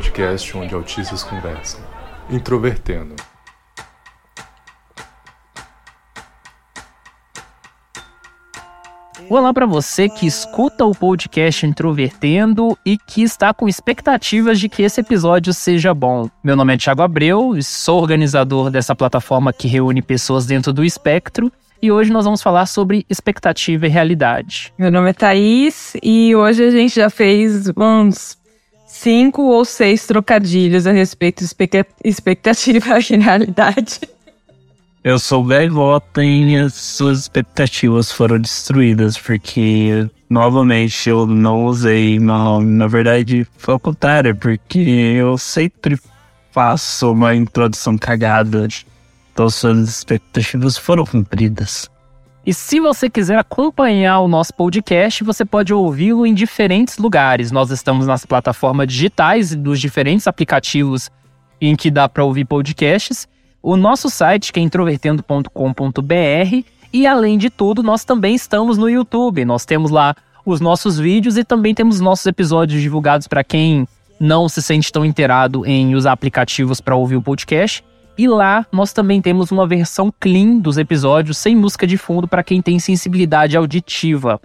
podcast onde autistas conversam. Introvertendo. Olá para você que escuta o podcast Introvertendo e que está com expectativas de que esse episódio seja bom. Meu nome é Thiago Abreu e sou organizador dessa plataforma que reúne pessoas dentro do espectro. E hoje nós vamos falar sobre expectativa e realidade. Meu nome é Thaís e hoje a gente já fez uns cinco ou seis trocadilhos a respeito de expectativa e realidade. Eu sou gaivota e as suas expectativas foram destruídas, porque novamente eu não usei nome. Na verdade, foi ao contrário, porque eu sempre faço uma introdução cagada. Então suas expectativas foram cumpridas. E se você quiser acompanhar o nosso podcast, você pode ouvi-lo em diferentes lugares. Nós estamos nas plataformas digitais dos diferentes aplicativos em que dá para ouvir podcasts o nosso site, que é introvertendo.com.br, e além de tudo, nós também estamos no YouTube. Nós temos lá os nossos vídeos e também temos nossos episódios divulgados para quem não se sente tão inteirado em usar aplicativos para ouvir o podcast. E lá nós também temos uma versão clean dos episódios sem música de fundo para quem tem sensibilidade auditiva.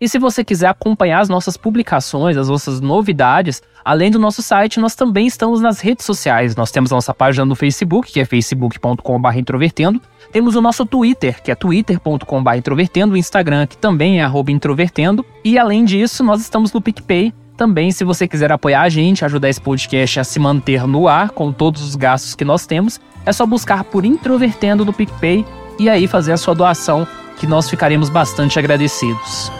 E se você quiser acompanhar as nossas publicações, as nossas novidades, além do nosso site, nós também estamos nas redes sociais. Nós temos a nossa página no Facebook, que é facebook.com.br introvertendo. Temos o nosso Twitter, que é twitter.com.br introvertendo, o Instagram, que também é introvertendo. E além disso, nós estamos no PicPay, também, se você quiser apoiar a gente, ajudar esse podcast a se manter no ar com todos os gastos que nós temos, é só buscar por Introvertendo no PicPay e aí fazer a sua doação, que nós ficaremos bastante agradecidos.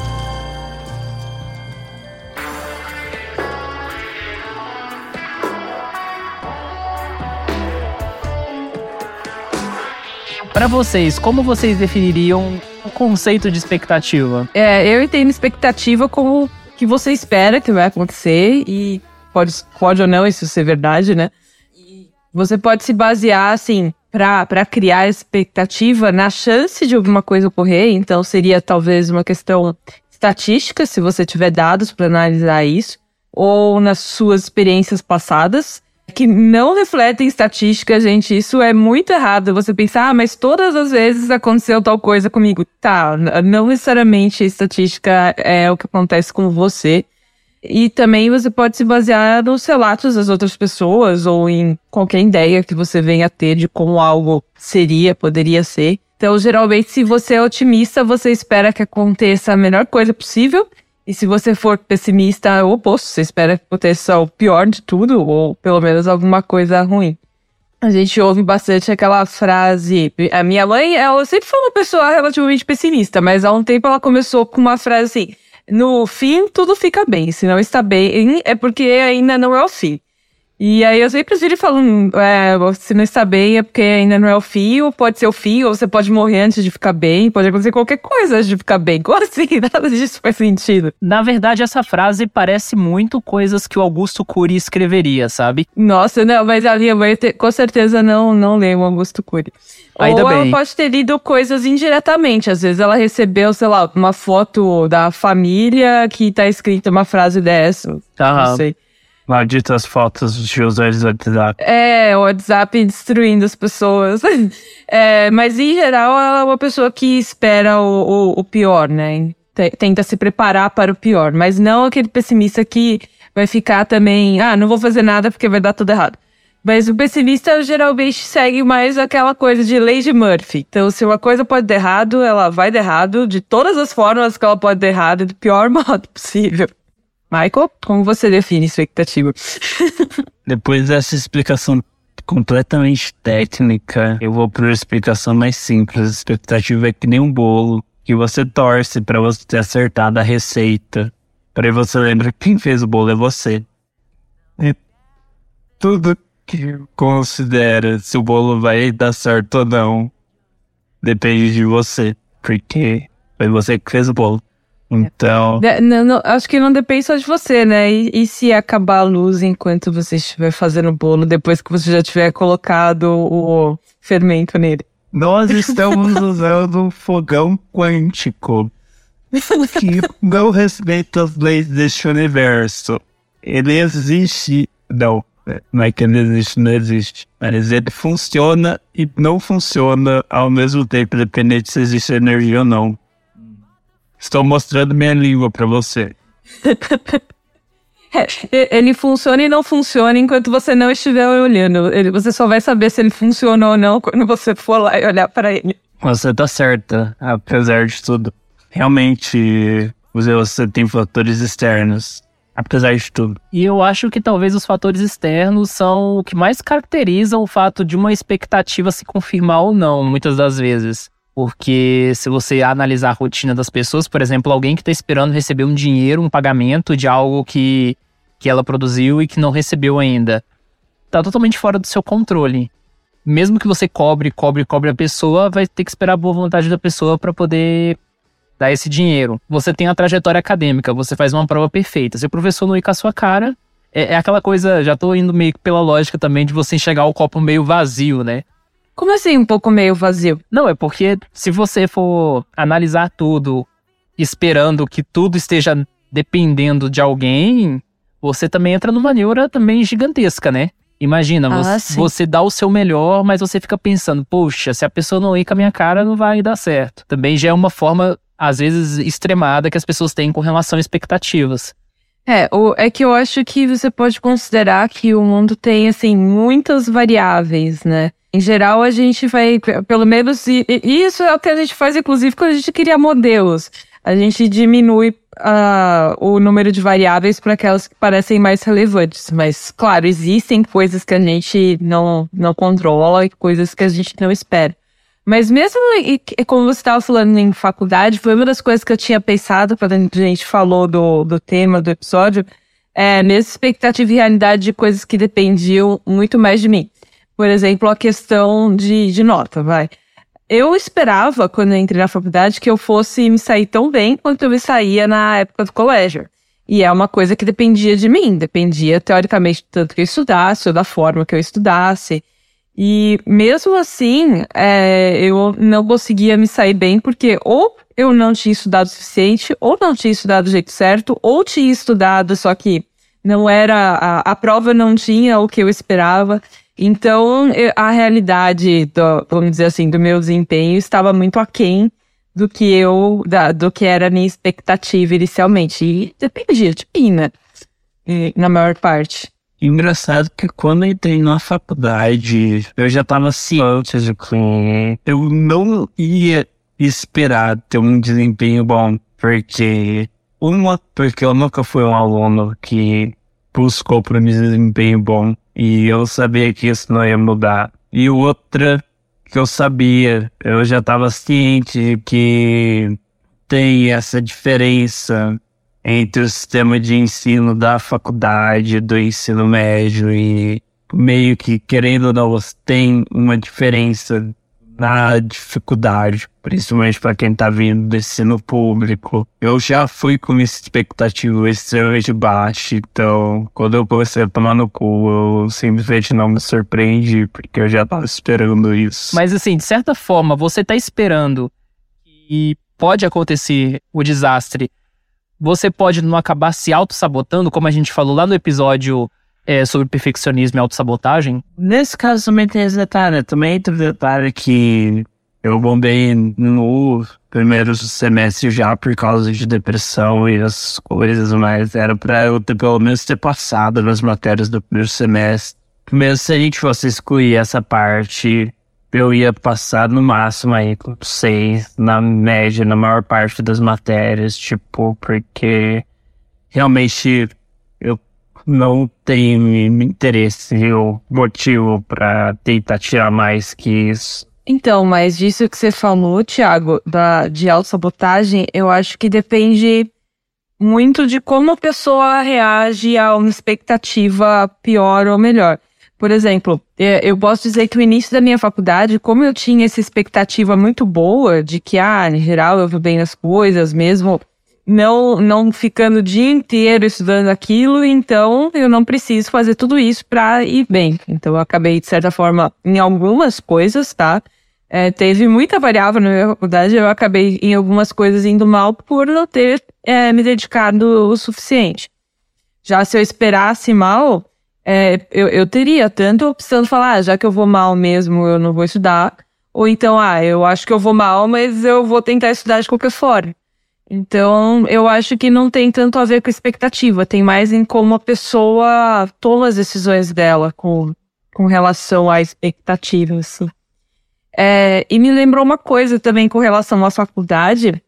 Para vocês, como vocês definiriam o conceito de expectativa? É, eu entendo expectativa como que você espera que vai acontecer e pode, pode ou não isso ser verdade, né? Você pode se basear, assim, para criar expectativa na chance de alguma coisa ocorrer. Então, seria talvez uma questão estatística, se você tiver dados para analisar isso, ou nas suas experiências passadas que não refletem estatística, gente. Isso é muito errado. Você pensar, ah, mas todas as vezes aconteceu tal coisa comigo. Tá, não necessariamente estatística é o que acontece com você. E também você pode se basear nos relatos das outras pessoas ou em qualquer ideia que você venha a ter de como algo seria, poderia ser. Então, geralmente, se você é otimista, você espera que aconteça a melhor coisa possível. E se você for pessimista, é o oposto. Você espera que aconteça o pior de tudo, ou pelo menos alguma coisa ruim. A gente ouve bastante aquela frase. A minha mãe, ela sempre foi uma pessoa relativamente pessimista, mas há um tempo ela começou com uma frase assim: no fim, tudo fica bem. Se não está bem, é porque ainda não é o fim. E aí eu sempre viro falando, é, se não está bem é porque ainda não é o fim, ou pode ser o fim, ou você pode morrer antes de ficar bem, pode acontecer qualquer coisa antes de ficar bem. Como assim? Nada disso faz sentido. Na verdade, essa frase parece muito coisas que o Augusto Cury escreveria, sabe? Nossa, não, mas a minha mãe com certeza não, não lê o Augusto Cury. Ainda ou bem. ela pode ter lido coisas indiretamente. Às vezes ela recebeu, sei lá, uma foto da família que tá escrita uma frase dessa. Aham. Não sei. Malditas fotos de usuários do WhatsApp. É, o WhatsApp destruindo as pessoas. É, mas em geral, ela é uma pessoa que espera o, o, o pior, né? Tenta se preparar para o pior, mas não aquele pessimista que vai ficar também, ah, não vou fazer nada porque vai dar tudo errado. Mas o pessimista geralmente segue mais aquela coisa de lei de Murphy. Então, se uma coisa pode dar errado, ela vai dar errado de todas as formas que ela pode dar errado, do pior modo possível. Michael, como você define expectativa? Depois dessa explicação completamente técnica, eu vou para uma explicação mais simples. A expectativa é que nem um bolo que você torce para você ter acertado a receita. Para você lembra que quem fez o bolo é você. E tudo que considera se o bolo vai dar certo ou não depende de você, porque foi você que fez o bolo. Então, De- não, não, acho que não depende só de você, né? E, e se acabar a luz enquanto você estiver fazendo o bolo, depois que você já tiver colocado o fermento nele? nós estamos usando um fogão quântico que não respeita as leis deste universo. Ele existe. Não. Não é que ele existe, não existe. Mas ele funciona e não funciona ao mesmo tempo, dependendo se existe energia ou não. Estou mostrando minha língua para você. É, ele funciona e não funciona enquanto você não estiver olhando. Ele, você só vai saber se ele funciona ou não quando você for lá e olhar para ele. Você tá certa, apesar de tudo. Realmente, você tem fatores externos, apesar de tudo. E eu acho que talvez os fatores externos são o que mais caracterizam o fato de uma expectativa se confirmar ou não, muitas das vezes. Porque se você analisar a rotina das pessoas, por exemplo, alguém que está esperando receber um dinheiro, um pagamento de algo que, que ela produziu e que não recebeu ainda, está totalmente fora do seu controle. Mesmo que você cobre, cobre, cobre a pessoa, vai ter que esperar a boa vontade da pessoa para poder dar esse dinheiro. Você tem a trajetória acadêmica, você faz uma prova perfeita. Se o professor não ir com a sua cara, é, é aquela coisa, já tô indo meio pela lógica também de você enxergar o copo meio vazio, né? Como assim um pouco meio vazio? Não, é porque se você for analisar tudo esperando que tudo esteja dependendo de alguém, você também entra numa neura também gigantesca, né? Imagina, Ah, você, você dá o seu melhor, mas você fica pensando, poxa, se a pessoa não ir com a minha cara, não vai dar certo. Também já é uma forma, às vezes, extremada que as pessoas têm com relação a expectativas. É, o, é que eu acho que você pode considerar que o mundo tem, assim, muitas variáveis, né? Em geral, a gente vai, pelo menos, e, e isso é o que a gente faz, inclusive, quando a gente cria modelos. A gente diminui ah, o número de variáveis para aquelas que parecem mais relevantes. Mas, claro, existem coisas que a gente não, não controla e coisas que a gente não espera. Mas mesmo, e- como você estava falando em faculdade, foi uma das coisas que eu tinha pensado quando a gente falou do, do tema do episódio, é, nessa expectativa e realidade de coisas que dependiam muito mais de mim. Por exemplo, a questão de, de nota, vai. Eu esperava, quando eu entrei na faculdade, que eu fosse me sair tão bem quanto eu me saía na época do colégio. E é uma coisa que dependia de mim, dependia, teoricamente, do tanto que eu estudasse, ou da forma que eu estudasse. E mesmo assim, é, eu não conseguia me sair bem, porque ou eu não tinha estudado o suficiente, ou não tinha estudado do jeito certo, ou tinha estudado, só que não era. A, a prova não tinha o que eu esperava. Então, a realidade, do, vamos dizer assim, do meu desempenho estava muito aquém do que eu, da, do que era a minha expectativa inicialmente. E dependia de mim, né? E, na maior parte. Engraçado que quando eu entrei na faculdade, eu já tava ciente de que eu não ia esperar ter um desempenho bom, porque uma, porque eu nunca fui um aluno que buscou por um desempenho bom e eu sabia que isso não ia mudar. E outra que eu sabia, eu já tava ciente que tem essa diferença entre o sistema de ensino da faculdade, do ensino médio e meio que, querendo ou não, tem uma diferença na dificuldade, principalmente para quem tá vindo do ensino público. Eu já fui com uma expectativa extremamente baixa, então quando eu comecei a tomar no cu, eu simplesmente não me surpreendi, porque eu já tava esperando isso. Mas assim, de certa forma, você tá esperando e pode acontecer o desastre. Você pode não acabar se auto-sabotando, como a gente falou lá no episódio é, sobre perfeccionismo e autossabotagem. Nesse caso também tem esse detalhe. Também tem o detalhe que eu bombei no primeiro semestre já por causa de depressão e as coisas, mas era pra eu ter pelo menos ter passado nas matérias do primeiro semestre. Mesmo se a gente fosse excluir essa parte, eu ia passar no máximo aí com seis na média, na maior parte das matérias, tipo, porque realmente não tenho interesse ou motivo pra tentar tirar mais que isso. Então, mas disso que você falou, Thiago, da, de autossabotagem, eu acho que depende muito de como a pessoa reage a uma expectativa pior ou melhor. Por exemplo, é, eu posso dizer que o início da minha faculdade, como eu tinha essa expectativa muito boa de que, ah, em geral eu vou bem nas coisas, mesmo não, não ficando o dia inteiro estudando aquilo, então eu não preciso fazer tudo isso para ir bem. Então eu acabei, de certa forma, em algumas coisas, tá? É, teve muita variável na minha faculdade, eu acabei em algumas coisas indo mal por não ter é, me dedicado o suficiente. Já se eu esperasse mal, é, eu, eu teria tanto opção de falar, ah, já que eu vou mal mesmo, eu não vou estudar. Ou então, ah, eu acho que eu vou mal, mas eu vou tentar estudar de qualquer forma. Então, eu acho que não tem tanto a ver com expectativa, tem mais em como a pessoa toma as decisões dela com, com relação à expectativa, assim. É, e me lembrou uma coisa também com relação à faculdade.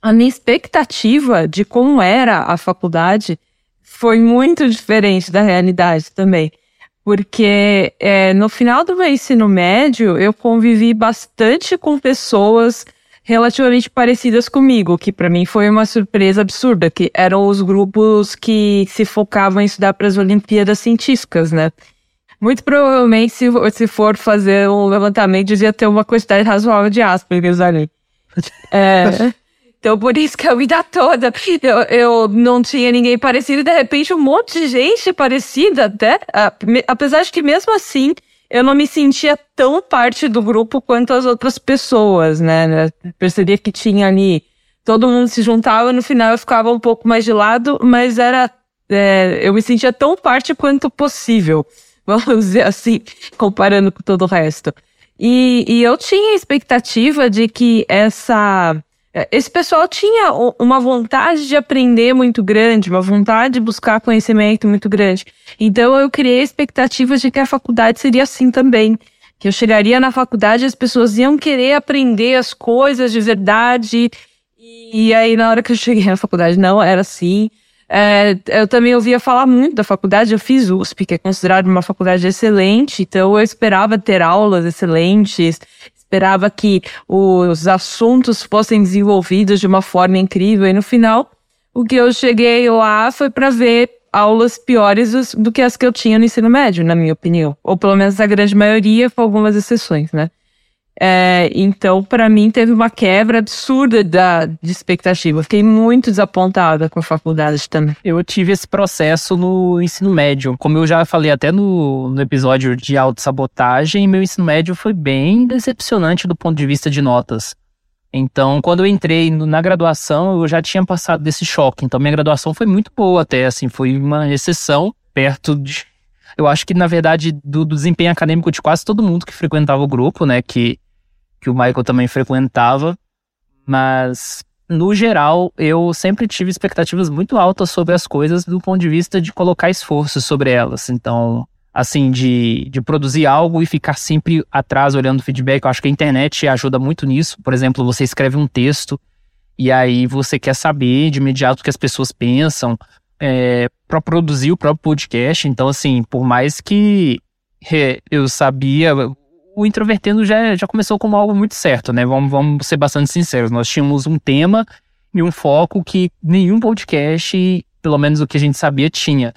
A minha expectativa de como era a faculdade foi muito diferente da realidade também. Porque é, no final do meu ensino médio, eu convivi bastante com pessoas relativamente parecidas comigo, que para mim foi uma surpresa absurda, que eram os grupos que se focavam em estudar para as Olimpíadas Científicas, né? Muito provavelmente, se, se for fazer um levantamento, devia ter uma quantidade razoável de aspas ali. É, então, por isso que a vida toda eu, eu não tinha ninguém parecido, e de repente um monte de gente parecida até, apesar de que mesmo assim eu não me sentia tão parte do grupo quanto as outras pessoas, né? percebia que tinha ali, todo mundo se juntava, no final eu ficava um pouco mais de lado, mas era, é, eu me sentia tão parte quanto possível, vamos dizer assim, comparando com todo o resto. E, e eu tinha a expectativa de que essa esse pessoal tinha uma vontade de aprender muito grande, uma vontade de buscar conhecimento muito grande. Então eu criei expectativas de que a faculdade seria assim também. Que eu chegaria na faculdade e as pessoas iam querer aprender as coisas de verdade. E aí, na hora que eu cheguei na faculdade, não era assim. É, eu também ouvia falar muito da faculdade. Eu fiz USP, que é considerada uma faculdade excelente, então eu esperava ter aulas excelentes, esperava que os assuntos fossem desenvolvidos de uma forma incrível e no final o que eu cheguei lá foi para ver aulas piores do que as que eu tinha no ensino médio, na minha opinião, ou pelo menos a grande maioria, com algumas exceções, né? É, então, para mim, teve uma quebra absurda da, de expectativa. Fiquei muito desapontada com a faculdade também. Eu tive esse processo no ensino médio. Como eu já falei até no, no episódio de autossabotagem, meu ensino médio foi bem decepcionante do ponto de vista de notas. Então, quando eu entrei na graduação, eu já tinha passado desse choque. Então, minha graduação foi muito boa até, assim, foi uma exceção perto de... Eu acho que, na verdade, do, do desempenho acadêmico de quase todo mundo que frequentava o grupo, né, que que o Michael também frequentava, mas no geral eu sempre tive expectativas muito altas sobre as coisas do ponto de vista de colocar esforço sobre elas. Então, assim, de, de produzir algo e ficar sempre atrás olhando feedback, eu acho que a internet ajuda muito nisso. Por exemplo, você escreve um texto e aí você quer saber de imediato o que as pessoas pensam é, para produzir o próprio podcast. Então, assim, por mais que eu sabia o Introvertendo já, já começou como algo muito certo, né? Vamos, vamos ser bastante sinceros. Nós tínhamos um tema e um foco que nenhum podcast, pelo menos o que a gente sabia, tinha.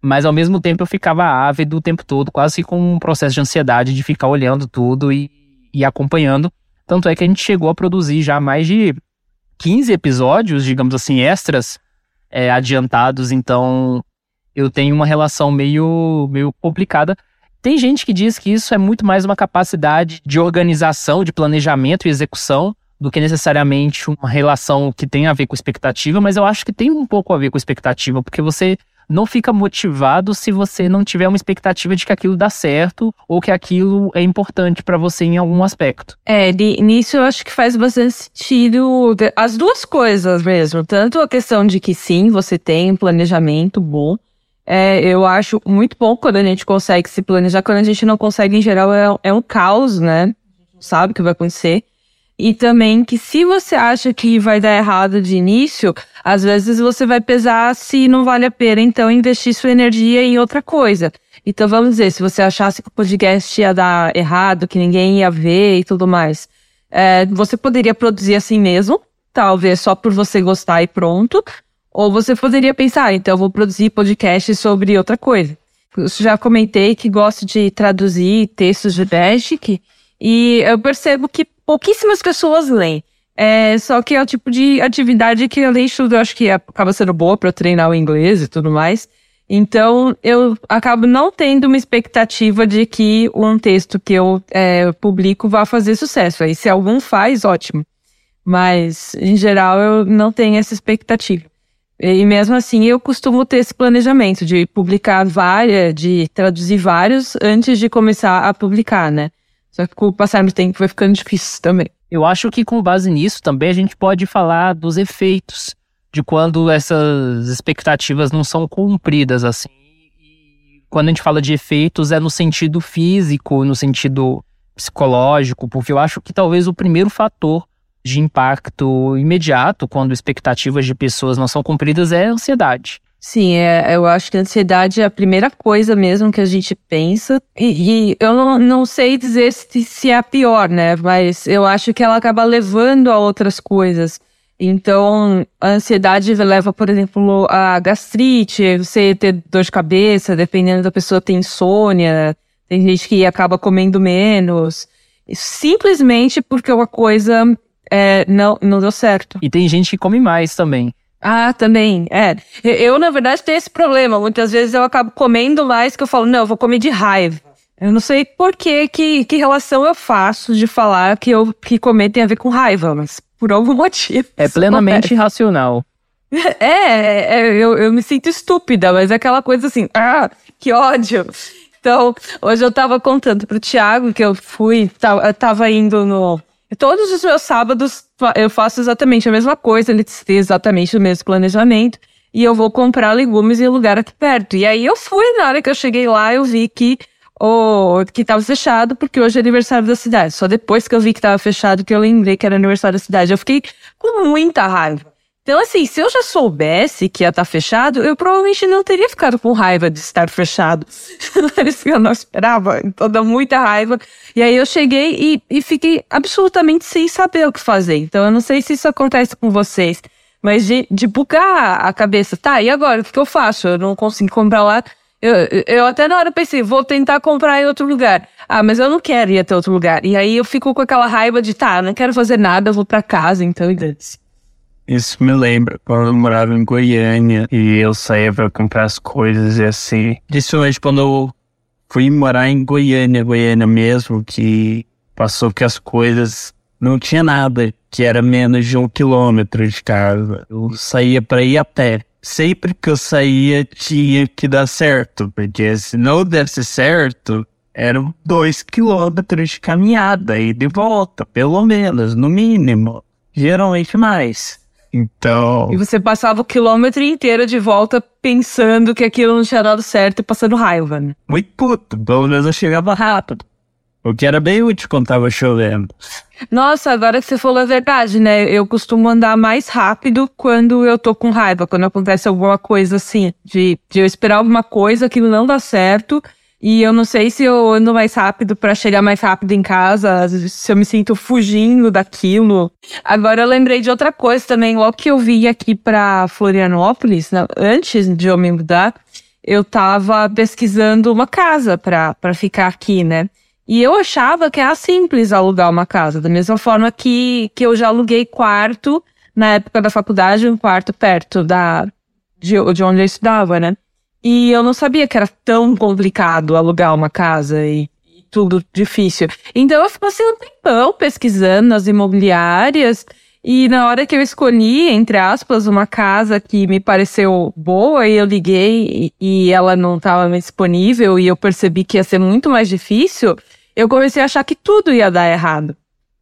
Mas ao mesmo tempo eu ficava ávido o tempo todo, quase com um processo de ansiedade de ficar olhando tudo e, e acompanhando. Tanto é que a gente chegou a produzir já mais de 15 episódios, digamos assim, extras é, adiantados. Então eu tenho uma relação meio, meio complicada tem gente que diz que isso é muito mais uma capacidade de organização, de planejamento e execução do que necessariamente uma relação que tem a ver com expectativa, mas eu acho que tem um pouco a ver com expectativa, porque você não fica motivado se você não tiver uma expectativa de que aquilo dá certo ou que aquilo é importante para você em algum aspecto. É, nisso eu acho que faz bastante sentido as duas coisas mesmo. Tanto a questão de que sim, você tem um planejamento bom, é, eu acho muito bom quando a gente consegue se planejar. Quando a gente não consegue, em geral, é, é um caos, né? Sabe o que vai acontecer. E também que se você acha que vai dar errado de início, às vezes você vai pesar se não vale a pena, então, investir sua energia em outra coisa. Então, vamos dizer, se você achasse que o podcast ia dar errado, que ninguém ia ver e tudo mais, é, você poderia produzir assim mesmo, talvez só por você gostar e pronto. Ou você poderia pensar, então vou produzir podcast sobre outra coisa. Eu já comentei que gosto de traduzir textos de Magic e eu percebo que pouquíssimas pessoas leem. É, só que é o tipo de atividade que além de tudo eu acho que acaba sendo boa para treinar o inglês e tudo mais. Então eu acabo não tendo uma expectativa de que um texto que eu é, publico vá fazer sucesso. Aí se algum faz, ótimo. Mas em geral eu não tenho essa expectativa. E mesmo assim eu costumo ter esse planejamento de publicar várias, de traduzir vários antes de começar a publicar, né? Só que com o passar do tempo vai ficando difícil também. Eu acho que com base nisso também a gente pode falar dos efeitos de quando essas expectativas não são cumpridas assim. Quando a gente fala de efeitos é no sentido físico, no sentido psicológico, porque eu acho que talvez o primeiro fator de impacto imediato quando expectativas de pessoas não são cumpridas é a ansiedade. Sim, é, eu acho que a ansiedade é a primeira coisa mesmo que a gente pensa. E, e eu não, não sei dizer se, se é a pior, né? Mas eu acho que ela acaba levando a outras coisas. Então, a ansiedade leva, por exemplo, a gastrite, você ter dor de cabeça, dependendo da pessoa tem insônia, tem gente que acaba comendo menos, simplesmente porque uma coisa é, não, não deu certo. E tem gente que come mais também. Ah, também, é. Eu, na verdade, tenho esse problema. Muitas vezes eu acabo comendo mais que eu falo, não, eu vou comer de raiva. Eu não sei por que, que, que relação eu faço de falar que, eu, que comer tem a ver com raiva, mas por algum motivo. É plenamente racional. É, é, é eu, eu me sinto estúpida, mas é aquela coisa assim, ah, que ódio. Então, hoje eu tava contando pro Thiago que eu fui, tava, tava indo no. Todos os meus sábados eu faço exatamente a mesma coisa, ele tem exatamente o mesmo planejamento. E eu vou comprar legumes em um lugar aqui perto. E aí eu fui, na hora que eu cheguei lá, eu vi que o que estava fechado, porque hoje é aniversário da cidade. Só depois que eu vi que estava fechado que eu lembrei que era aniversário da cidade. Eu fiquei com muita raiva. Então, assim, se eu já soubesse que ia estar tá fechado, eu provavelmente não teria ficado com raiva de estar fechado. Eu não esperava. Então, dá muita raiva. E aí eu cheguei e, e fiquei absolutamente sem saber o que fazer. Então, eu não sei se isso acontece com vocês. Mas de, de bugar a cabeça, tá, e agora? O que eu faço? Eu não consigo comprar lá. Eu, eu até na hora pensei, vou tentar comprar em outro lugar. Ah, mas eu não quero ir até outro lugar. E aí eu fico com aquela raiva de, tá, não quero fazer nada, eu vou para casa, então, e isso me lembra quando eu morava em Goiânia e eu saía para comprar as coisas e assim. Principalmente quando eu fui morar em Goiânia, Goiânia mesmo, que passou que as coisas não tinha nada, que era menos de um quilômetro de casa. Eu saía para ir a pé. Sempre que eu saía tinha que dar certo, porque se não desse certo, eram dois quilômetros de caminhada e de volta, pelo menos, no mínimo. Geralmente mais. Então. E você passava o quilômetro inteiro de volta pensando que aquilo não tinha dado certo e passando raiva, né? Muito puto. Pelo menos eu chegava rápido. O que era bem útil quando tava chovendo. Nossa, agora que você falou a verdade, né? Eu costumo andar mais rápido quando eu tô com raiva, quando acontece alguma coisa assim, de, de eu esperar alguma coisa, aquilo não dá certo, e eu não sei se eu ando mais rápido para chegar mais rápido em casa, se eu me sinto fugindo daquilo. Agora eu lembrei de outra coisa também, logo que eu vim aqui para Florianópolis, né, antes de eu me mudar, eu tava pesquisando uma casa para ficar aqui, né? E eu achava que era simples alugar uma casa, da mesma forma que, que eu já aluguei quarto na época da faculdade, um quarto perto da, de, de onde eu estudava, né? E eu não sabia que era tão complicado alugar uma casa e, e tudo difícil. Então eu passei um tempão pesquisando nas imobiliárias. E na hora que eu escolhi, entre aspas, uma casa que me pareceu boa e eu liguei e, ela não estava disponível e eu percebi que ia ser muito mais difícil, eu comecei a achar que tudo ia dar errado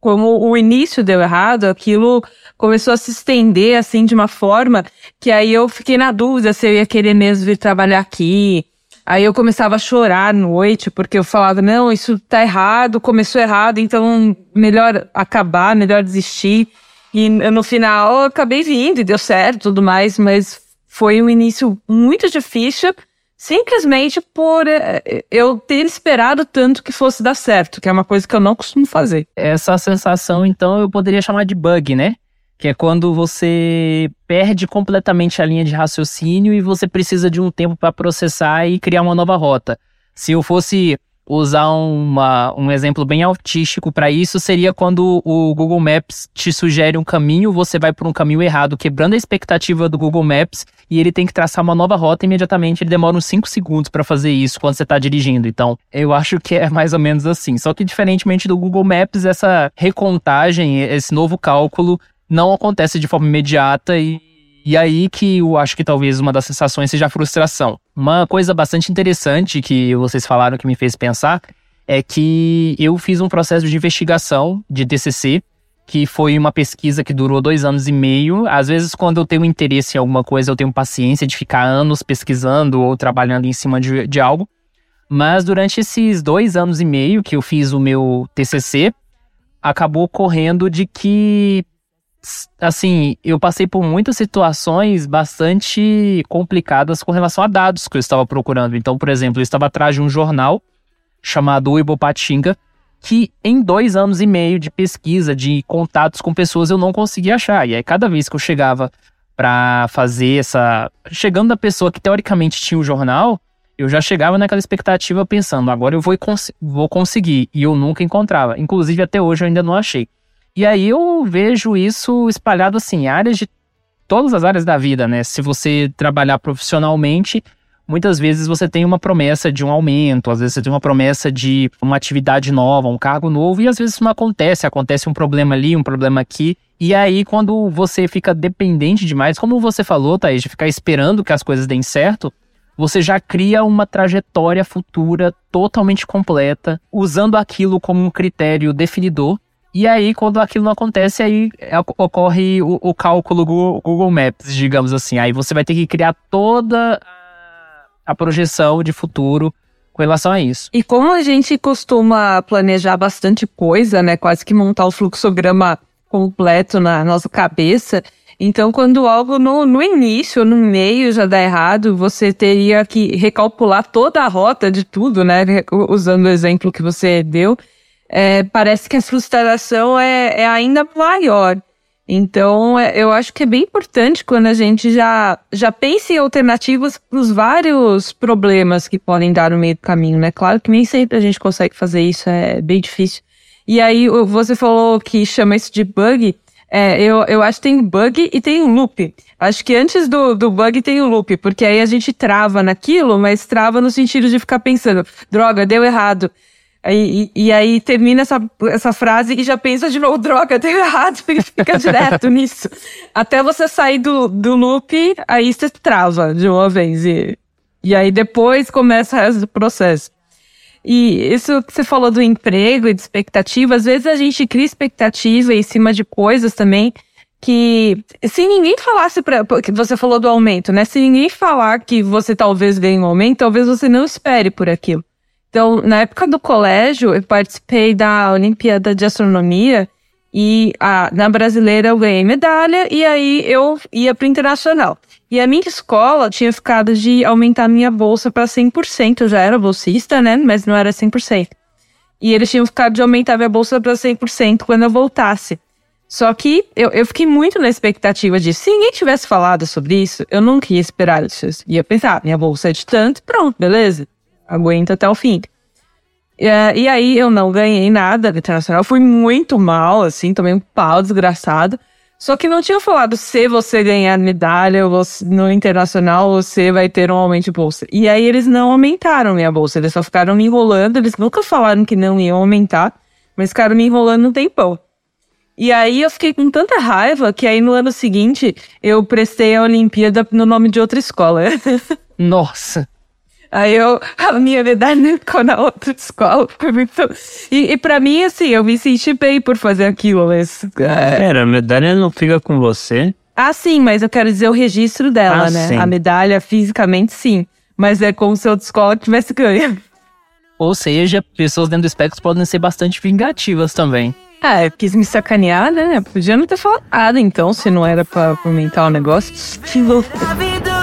como o início deu errado, aquilo começou a se estender assim de uma forma que aí eu fiquei na dúvida se eu ia querer mesmo vir trabalhar aqui. Aí eu começava a chorar à noite, porque eu falava, não, isso tá errado, começou errado, então melhor acabar, melhor desistir. E no final eu acabei vindo e deu certo tudo mais, mas foi um início muito difícil simplesmente por eh, eu ter esperado tanto que fosse dar certo, que é uma coisa que eu não costumo fazer. Essa sensação, então, eu poderia chamar de bug, né? Que é quando você perde completamente a linha de raciocínio e você precisa de um tempo para processar e criar uma nova rota. Se eu fosse usar uma, um exemplo bem autístico para isso seria quando o Google Maps te sugere um caminho, você vai por um caminho errado, quebrando a expectativa do Google Maps e ele tem que traçar uma nova rota imediatamente. Ele demora uns 5 segundos para fazer isso quando você está dirigindo. Então, eu acho que é mais ou menos assim. Só que, diferentemente do Google Maps, essa recontagem, esse novo cálculo, não acontece de forma imediata e E aí que eu acho que talvez uma das sensações seja a frustração. Uma coisa bastante interessante que vocês falaram que me fez pensar é que eu fiz um processo de investigação de TCC, que foi uma pesquisa que durou dois anos e meio. Às vezes, quando eu tenho interesse em alguma coisa, eu tenho paciência de ficar anos pesquisando ou trabalhando em cima de, de algo. Mas durante esses dois anos e meio que eu fiz o meu TCC, acabou ocorrendo de que assim, eu passei por muitas situações bastante complicadas com relação a dados que eu estava procurando. Então, por exemplo, eu estava atrás de um jornal chamado Ibopatinga, que em dois anos e meio de pesquisa, de contatos com pessoas, eu não conseguia achar. E aí, cada vez que eu chegava para fazer essa. Chegando da pessoa que teoricamente tinha o jornal, eu já chegava naquela expectativa pensando, agora eu vou, cons vou conseguir. E eu nunca encontrava. Inclusive, até hoje eu ainda não achei. E aí eu vejo isso espalhado assim, em áreas de todas as áreas da vida, né? Se você trabalhar profissionalmente, muitas vezes você tem uma promessa de um aumento, às vezes você tem uma promessa de uma atividade nova, um cargo novo, e às vezes isso não acontece, acontece um problema ali, um problema aqui. E aí, quando você fica dependente demais, como você falou, Thaís, de ficar esperando que as coisas deem certo, você já cria uma trajetória futura totalmente completa, usando aquilo como um critério definidor e aí, quando aquilo não acontece, aí é, ocorre o, o cálculo Google, Google, Maps, digamos assim. Aí você vai ter que criar toda a projeção de futuro com relação a isso. E como a gente costuma planejar bastante coisa, né? Quase que montar o fluxograma completo na nossa cabeça. Então, quando algo no, no início, no meio já dá errado, você teria que recalcular toda a rota de tudo, né? Usando o exemplo que você deu é, parece que a frustração é, é ainda maior. Então, é, eu acho que é bem importante quando a gente já, já pensa em alternativas para os vários problemas que podem dar no meio do caminho, né? Claro que nem sempre a gente consegue fazer isso, é bem difícil. E aí, você falou que chama isso de bug. É, eu, eu acho que tem bug e tem loop. Acho que antes do, do bug tem o loop, porque aí a gente trava naquilo, mas trava no sentido de ficar pensando, droga, deu errado. E, e, aí termina essa, essa frase e já pensa de novo, droga, deu errado, e fica direto nisso. Até você sair do, do loop, aí você trava de uma vez. E, e aí depois começa o resto do processo. E isso que você falou do emprego e de expectativa, às vezes a gente cria expectativa em cima de coisas também que se ninguém falasse para que você falou do aumento, né? Se ninguém falar que você talvez ganhe um aumento, talvez você não espere por aquilo. Então, na época do colégio, eu participei da Olimpíada de Astronomia e a, na brasileira eu ganhei medalha e aí eu ia para internacional. E a minha escola tinha ficado de aumentar minha bolsa para 100%. Eu já era bolsista, né? Mas não era 100%. E eles tinham ficado de aumentar minha bolsa para 100% quando eu voltasse. Só que eu, eu fiquei muito na expectativa de, se ninguém tivesse falado sobre isso, eu nunca ia esperar isso. Ia pensar, ah, minha bolsa é de tanto, pronto, beleza aguenta até o fim. E, é, e aí eu não ganhei nada no internacional, fui muito mal, assim, tomei um pau desgraçado. Só que não tinha falado se você ganhar medalha você, no internacional, você vai ter um aumento de bolsa. E aí eles não aumentaram minha bolsa, eles só ficaram me enrolando, eles nunca falaram que não iam aumentar, mas ficaram me enrolando um tempão. E aí eu fiquei com tanta raiva que aí no ano seguinte eu prestei a Olimpíada no nome de outra escola. Nossa! Aí eu, a minha medalha ficou na outra escola. Foi muito... E, e pra mim, assim, eu me senti bem por fazer aquilo. Mas, é... Pera, a medalha não fica com você? Ah, sim, mas eu quero dizer o registro dela, ah, né? Sim. A medalha, fisicamente, sim. Mas é como se outra escola tivesse ganho. Ou seja, pessoas dentro do espectro podem ser bastante vingativas também. Ah, quis me sacanear, né? Podia não ter falado nada, então, se não era pra comentar o negócio. Que loucura.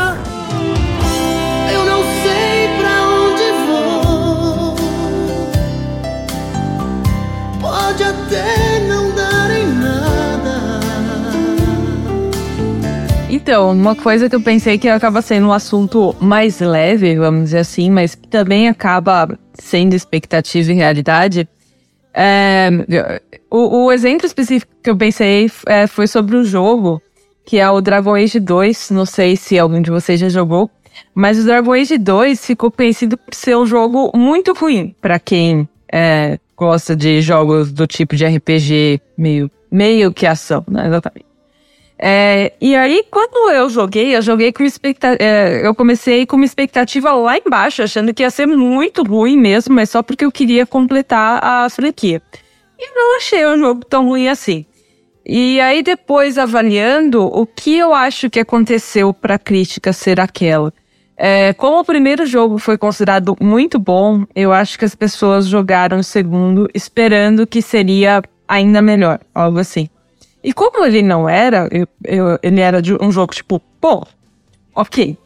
Então, uma coisa que eu pensei que acaba sendo um assunto mais leve, vamos dizer assim, mas também acaba sendo expectativa e realidade. É, o, o, exemplo específico que eu pensei é, foi sobre um jogo, que é o Dragon Age 2. Não sei se algum de vocês já jogou, mas o Dragon Age 2 ficou conhecido por ser um jogo muito ruim para quem é, gosta de jogos do tipo de RPG meio, meio que ação, né? Exatamente. É, e aí, quando eu joguei, eu joguei com expectativa. É, eu comecei com uma expectativa lá embaixo, achando que ia ser muito ruim mesmo, mas só porque eu queria completar a franquia. E não achei o jogo tão ruim assim. E aí, depois, avaliando, o que eu acho que aconteceu para a crítica ser aquela? É, como o primeiro jogo foi considerado muito bom, eu acho que as pessoas jogaram o segundo esperando que seria ainda melhor, algo assim. E como ele não era, eu, eu, ele era de um jogo tipo, pô, ok.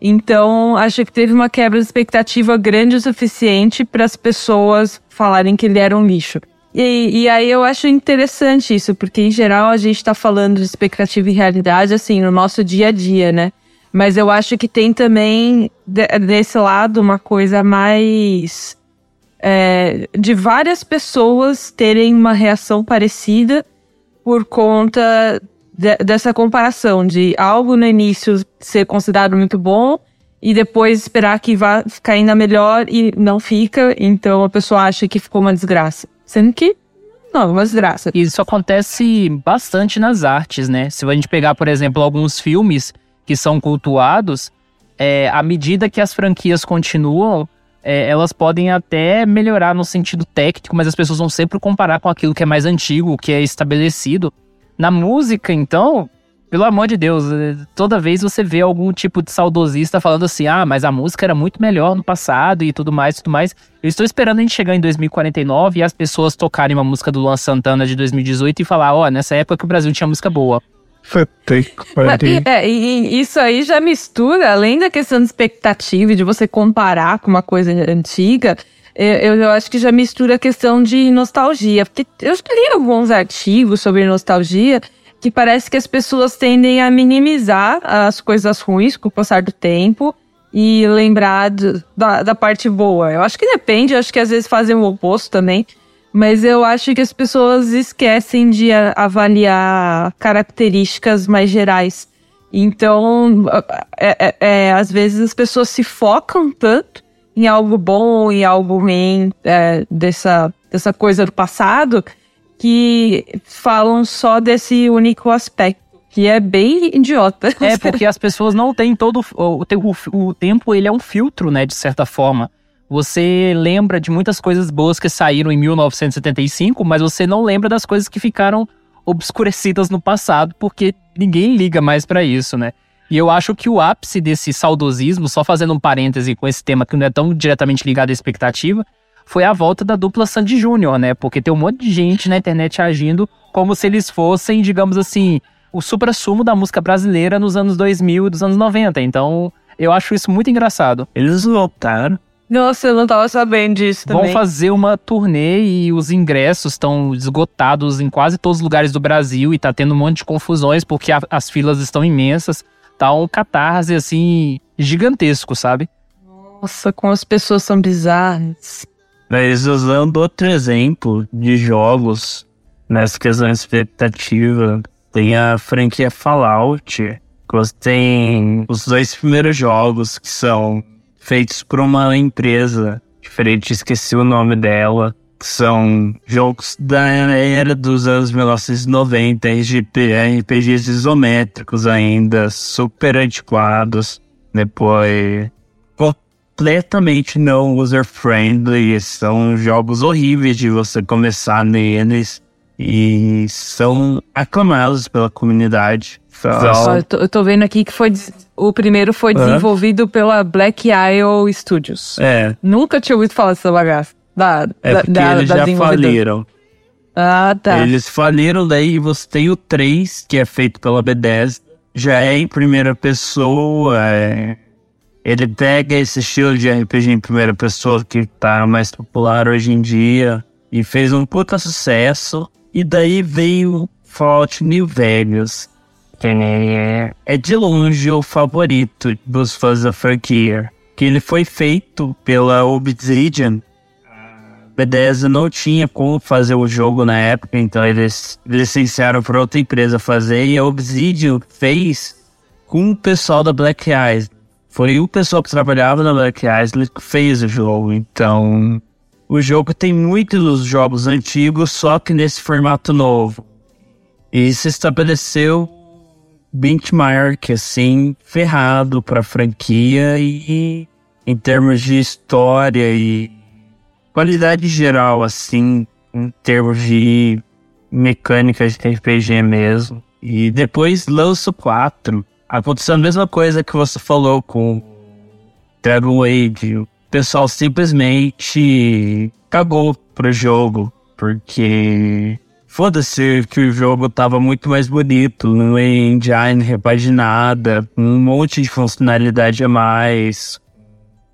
Então, acho que teve uma quebra de expectativa grande o suficiente para as pessoas falarem que ele era um lixo. E, e, aí eu acho interessante isso, porque em geral a gente está falando de expectativa e realidade, assim, no nosso dia a dia, né? Mas eu acho que tem também de, desse lado uma coisa mais. É, de várias pessoas terem uma reação parecida por conta de, dessa comparação de algo no início ser considerado muito bom e depois esperar que vá ficar ainda melhor e não fica, então a pessoa acha que ficou uma desgraça. Sendo que não, uma desgraça. Isso acontece bastante nas artes, né? Se a gente pegar, por exemplo, alguns filmes que são cultuados, é, à medida que as franquias continuam, é, elas podem até melhorar no sentido técnico, mas as pessoas vão sempre comparar com aquilo que é mais antigo, que é estabelecido. Na música, então, pelo amor de Deus, é, toda vez você vê algum tipo de saudosista falando assim: ah, mas a música era muito melhor no passado e tudo mais, tudo mais. Eu estou esperando a gente chegar em 2049 e as pessoas tocarem uma música do Luan Santana de 2018 e falar: ó, oh, nessa época que o Brasil tinha música boa. Mas, é, e isso aí já mistura, além da questão de expectativa e de você comparar com uma coisa antiga, eu, eu acho que já mistura a questão de nostalgia. Porque eu li alguns artigos sobre nostalgia que parece que as pessoas tendem a minimizar as coisas ruins com o passar do tempo e lembrar de, da, da parte boa. Eu acho que depende, eu acho que às vezes fazem o oposto também. Mas eu acho que as pessoas esquecem de avaliar características mais gerais. Então, é, é, é, às vezes as pessoas se focam tanto em algo bom, em algo ruim é, dessa, dessa coisa do passado, que falam só desse único aspecto. Que é bem idiota. É, porque as pessoas não têm todo. O, o, o tempo, ele é um filtro, né, de certa forma. Você lembra de muitas coisas boas que saíram em 1975, mas você não lembra das coisas que ficaram obscurecidas no passado, porque ninguém liga mais para isso, né? E eu acho que o ápice desse saudosismo, só fazendo um parêntese com esse tema que não é tão diretamente ligado à expectativa, foi a volta da dupla Sandy Júnior, né? Porque tem um monte de gente na internet agindo como se eles fossem, digamos assim, o supra-sumo da música brasileira nos anos 2000 e dos anos 90. Então, eu acho isso muito engraçado. Eles voltaram nossa, eu não tava sabendo disso também. Vão fazer uma turnê e os ingressos estão esgotados em quase todos os lugares do Brasil e tá tendo um monte de confusões porque a, as filas estão imensas. Tá um catarse, assim, gigantesco, sabe? Nossa, como as pessoas são bizarras. Mas usando outro exemplo de jogos nessa questão de expectativa, tem a franquia Fallout, que você tem os dois primeiros jogos que são feitos por uma empresa diferente, esqueci o nome dela. São jogos da era dos anos 1990, RPGs isométricos ainda, super antiquados. Depois, completamente não user-friendly. São jogos horríveis de você começar neles. E são aclamados pela comunidade. Então, eu, tô, eu, tô, vendo aqui que foi o primeiro foi desenvolvido pela Black Isle Studios. É. Nunca tinha ouvido falar dessa bagaça. Da, é da, porque da, eles da já faliram. Ah, tá. Eles faliram, daí você tem o 3, que é feito pela Bethesda. Já é em primeira pessoa. É... Ele pega esse estilo de RPG em primeira pessoa que tá mais popular hoje em dia. E fez um puta sucesso. E daí veio Fallout New Vegas é, é de longe o favorito dos fãs da franquia. Que ele foi feito pela Obsidian. Bethesda não tinha como fazer o jogo na época, então eles licenciaram para outra empresa fazer e a Obsidian fez com o pessoal da Black Eyes. Foi o pessoal que trabalhava na Black Eyes que fez o jogo. Então, o jogo tem muitos dos jogos antigos, só que nesse formato novo. E se estabeleceu benchmark, assim, ferrado pra franquia e em termos de história e qualidade geral, assim, em termos de mecânicas de RPG mesmo. E depois lanço 4. Aconteceu a mesma coisa que você falou com Dragon Age. O pessoal simplesmente cagou pro jogo, porque foda-se que o jogo tava muito mais bonito, no engine repaginada, um monte de funcionalidade a mais,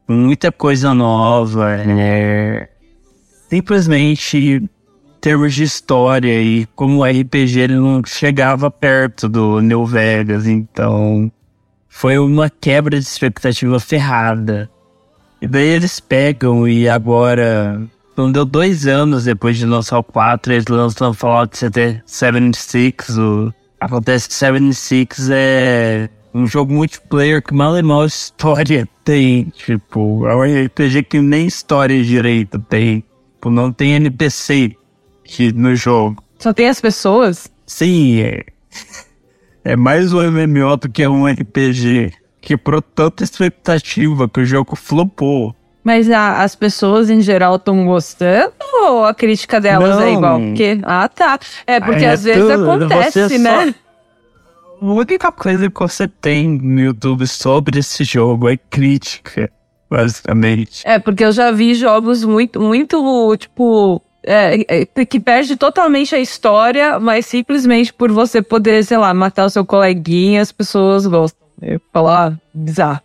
muita coisa nova, né? Simplesmente termos de história e como o RPG ele não chegava perto do New Vegas, então foi uma quebra de expectativa ferrada. E daí eles pegam e agora, não deu dois anos depois de lançar o 4, eles lançam o Fallout 76, o acontece que 76 é um jogo multiplayer que mal e mal história tem, tipo, é um RPG que nem história direito tem, tipo, não tem NPC no jogo. Só tem as pessoas? Sim, é, é mais um MMO do que um RPG. Quebrou tanta expectativa que o jogo flopou. Mas a- as pessoas em geral estão gostando ou a crítica delas é Não. igual? Porque, ah, tá. É porque É às vezes tudo, acontece, né? só- A única coisa que você tem no YouTube sobre esse jogo é crítica, basicamente. É, porque eu já vi jogos muito, muito, tipo. é, é, que perde totalmente a história, mas simplesmente por você poder, sei lá, matar o seu coleguinha, as pessoas gostam. Falar bizarro.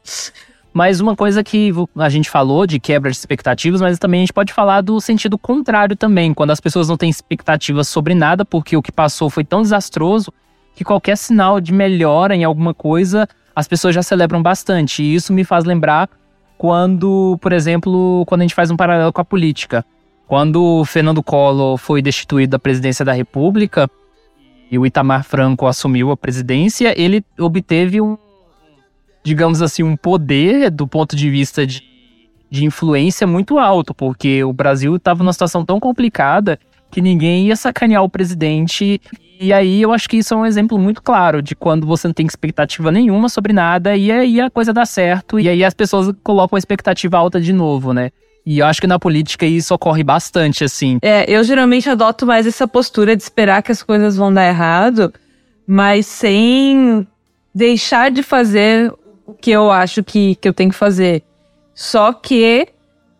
Mas uma coisa que a gente falou de quebra de expectativas, mas também a gente pode falar do sentido contrário também, quando as pessoas não têm expectativas sobre nada, porque o que passou foi tão desastroso que qualquer sinal de melhora em alguma coisa, as pessoas já celebram bastante. E isso me faz lembrar quando, por exemplo, quando a gente faz um paralelo com a política. Quando o Fernando Collor foi destituído da presidência da República e o Itamar Franco assumiu a presidência, ele obteve um digamos assim, um poder do ponto de vista de, de influência muito alto, porque o Brasil estava numa situação tão complicada que ninguém ia sacanear o presidente. E aí eu acho que isso é um exemplo muito claro de quando você não tem expectativa nenhuma sobre nada e aí a coisa dá certo. E aí as pessoas colocam a expectativa alta de novo, né? E eu acho que na política isso ocorre bastante, assim. É, eu geralmente adoto mais essa postura de esperar que as coisas vão dar errado, mas sem deixar de fazer o que eu acho que, que eu tenho que fazer. Só que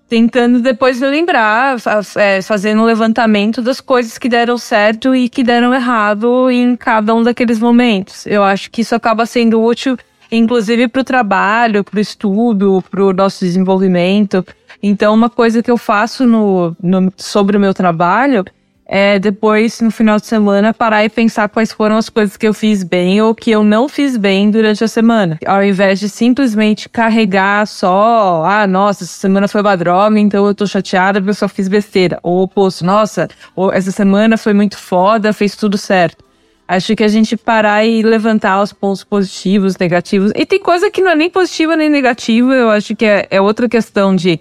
tentando depois me lembrar, é, fazendo um levantamento das coisas que deram certo e que deram errado em cada um daqueles momentos. Eu acho que isso acaba sendo útil, inclusive para o trabalho, para o estudo, para o nosso desenvolvimento. Então, uma coisa que eu faço no, no- sobre o meu trabalho é depois, no final de semana, parar e pensar quais foram as coisas que eu fiz bem ou que eu não fiz bem durante a semana. Ao invés de simplesmente carregar só, ah, nossa, essa semana foi uma droga, então eu tô chateada porque eu só fiz besteira. Ou oposto, nossa, essa semana foi muito foda, fez tudo certo. Acho que a gente parar e levantar os pontos positivos, negativos. E tem coisa que não é nem positiva nem negativa, eu acho que é, é outra questão de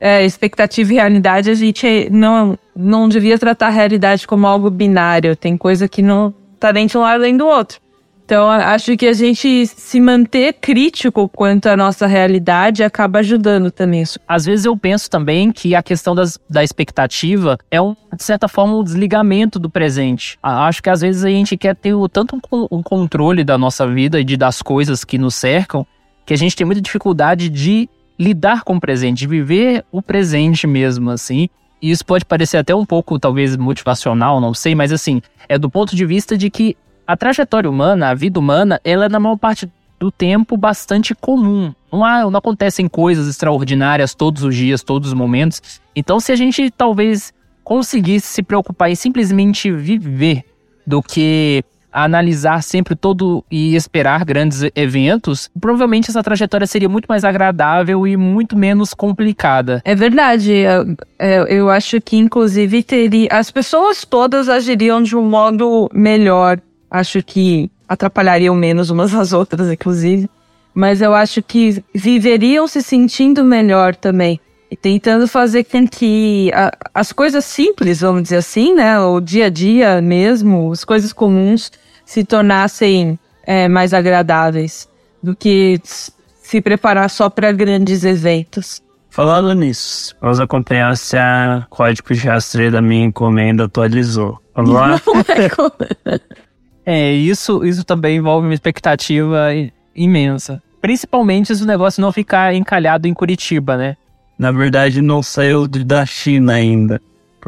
é, expectativa e realidade, a gente não, não devia tratar a realidade como algo binário. Tem coisa que não tá nem de um lado nem do outro. Então, acho que a gente se manter crítico quanto à nossa realidade acaba ajudando também isso. Às vezes eu penso também que a questão das, da expectativa é, um, de certa forma, um desligamento do presente. Acho que às vezes a gente quer ter o- tanto um, um controle da nossa vida e de, das coisas que nos cercam, que a gente tem muita dificuldade de lidar com o presente, de viver o presente mesmo, assim. E isso pode parecer até um pouco, talvez, motivacional, não sei, mas assim, é do ponto de vista de que a trajetória humana, a vida humana, ela é na maior parte do tempo bastante comum. Não, há, não acontecem coisas extraordinárias todos os dias, todos os momentos. Então, se a gente talvez conseguisse se preocupar em simplesmente viver do que analisar sempre todo e esperar grandes eventos, provavelmente essa trajetória seria muito mais agradável e muito menos complicada. É verdade. Eu, eu- eu acho que, inclusive, teria. As pessoas todas agiriam de um modo melhor. Acho que atrapalhariam menos umas às outras, inclusive. Mas eu acho que viveriam se sentindo melhor também. E tentando fazer com que a- as coisas simples, vamos dizer assim, né? O dia a dia mesmo, as coisas comuns se tornassem é, mais agradáveis do que se preparar só para grandes eventos. Falando nisso, vamos acompanhar se a código de rastreio da minha encomenda atualizou. Vamos lá? é, isso, isso também envolve uma expectativa imensa. Principalmente se o negócio não ficar encalhado em Curitiba, né? Na verdade, não saiu da China ainda.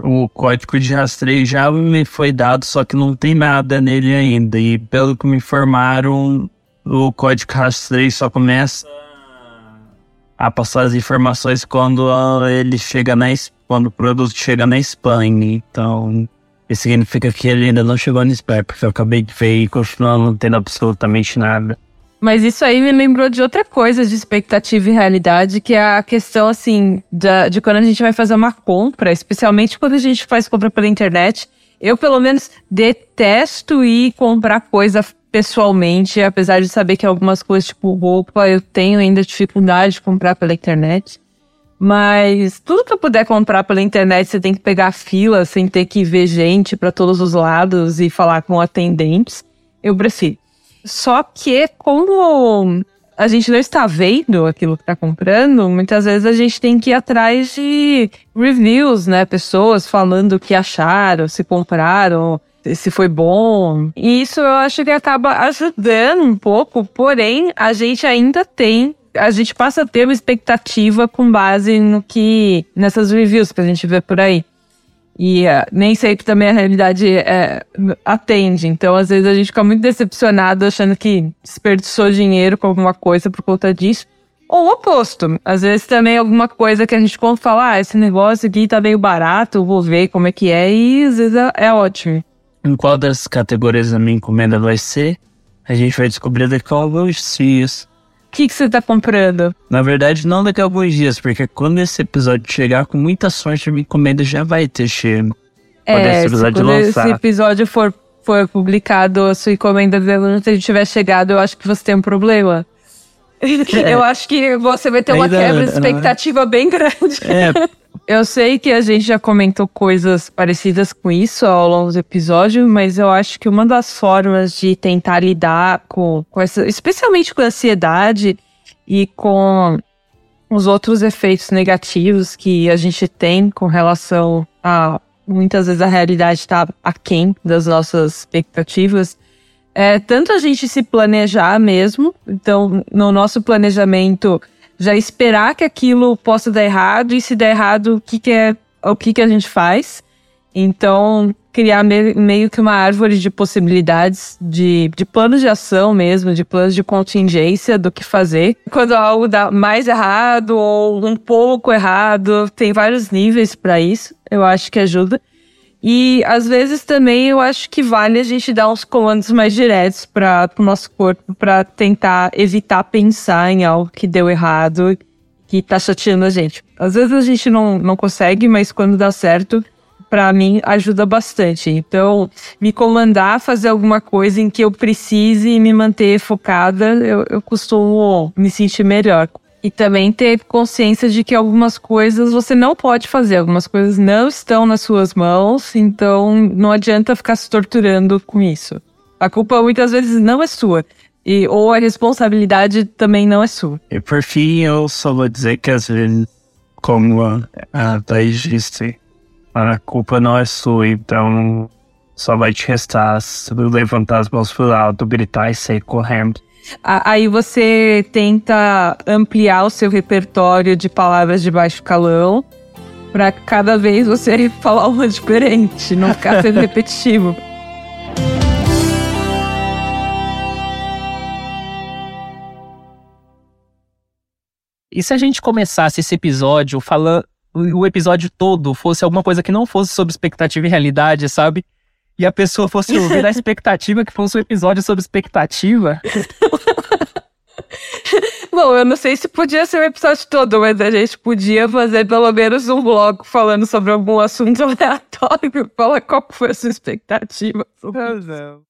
O código de rastreio já me foi dado, só que não tem nada nele ainda. E pelo que me informaram, o código de rastreio só começa a passar as informações quando ele chega na quando o produto chega na Espanha. Então, isso significa que ele ainda não chegou na Espanha, porque eu acabei de ver e continuando não tendo absolutamente nada. Mas isso aí me lembrou de outra coisa de expectativa e realidade, que é a questão, assim, de, de quando a gente vai fazer uma compra, especialmente quando a gente faz compra pela internet. Eu, pelo menos, detesto ir comprar coisa pessoalmente, apesar de saber que algumas coisas, tipo roupa, eu tenho ainda dificuldade de comprar pela internet. Mas tudo que eu puder comprar pela internet, você tem que pegar fila sem ter que ver gente para todos os lados e falar com atendentes. Eu prefiro. Só que, como a gente não está vendo aquilo que está comprando, muitas vezes a gente tem que ir atrás de reviews, né? Pessoas falando o que acharam, se compraram, se foi bom. E isso eu acho que acaba ajudando um pouco, porém, a gente ainda tem a gente passa a ter uma expectativa com base no que nessas reviews que a gente vê por aí. E uh, nem sempre também a realidade é, atende. Então, às vezes, a gente fica muito decepcionado achando que desperdiçou dinheiro com alguma coisa por conta disso. Ou o oposto. Às vezes também alguma coisa que a gente compra fala, ah, esse negócio aqui tá meio barato, vou ver como é que é, e às vezes é, é ótimo. Em qual das categorias a minha encomenda vai ser? A gente vai descobrir daqui a alguns dias que, que você tá comprando? Na verdade, não daqui a alguns dias, porque quando esse episódio chegar, com muita sorte, a minha encomenda já vai ter chego. É, esse episódio quando esse episódio for, for publicado, a sua encomenda de tiver chegado, eu acho que você tem um problema. É. Eu acho que você vai ter uma Ainda, quebra de expectativa não. bem grande. É. Eu sei que a gente já comentou coisas parecidas com isso ao longo do episódio, mas eu acho que uma das formas de tentar lidar com, com essa, especialmente com a ansiedade e com os outros efeitos negativos que a gente tem com relação a muitas vezes a realidade está aquém das nossas expectativas. É tanto a gente se planejar mesmo, então no nosso planejamento já esperar que aquilo possa dar errado e se der errado, o que, que é o que, que a gente faz. Então, criar me, meio que uma árvore de possibilidades, de, de planos de ação mesmo, de planos de contingência do que fazer. Quando algo dá mais errado ou um pouco errado, tem vários níveis para isso, eu acho que ajuda. E às vezes também eu acho que vale a gente dar uns comandos mais diretos para o nosso corpo para tentar evitar pensar em algo que deu errado, que tá chateando a gente. Às vezes a gente não, não consegue, mas quando dá certo, para mim ajuda bastante. Então, me comandar a fazer alguma coisa em que eu precise me manter focada, eu, eu costumo me sentir melhor. E também ter consciência de que algumas coisas você não pode fazer, algumas coisas não estão nas suas mãos, então não adianta ficar se torturando com isso. A culpa muitas vezes não é sua. E, ou a responsabilidade também não é sua. E por fim, eu só vou dizer que às vezes, como a, a Thaís disse, a culpa não é sua, então só vai te restar levantar as mãos pro alto, gritar e sair correndo. Aí você tenta ampliar o seu repertório de palavras de baixo calão para cada vez você falar uma diferente, não ficar sendo repetitivo. E se a gente começasse esse episódio falando o episódio todo fosse alguma coisa que não fosse sobre expectativa e realidade, sabe? e a pessoa fosse ouvir a expectativa que fosse um episódio sobre expectativa. Bom, eu não sei se podia ser o episódio todo, mas a gente podia fazer pelo menos um blog falando sobre algum assunto aleatório. Fala qual foi a sua expectativa. Não, não.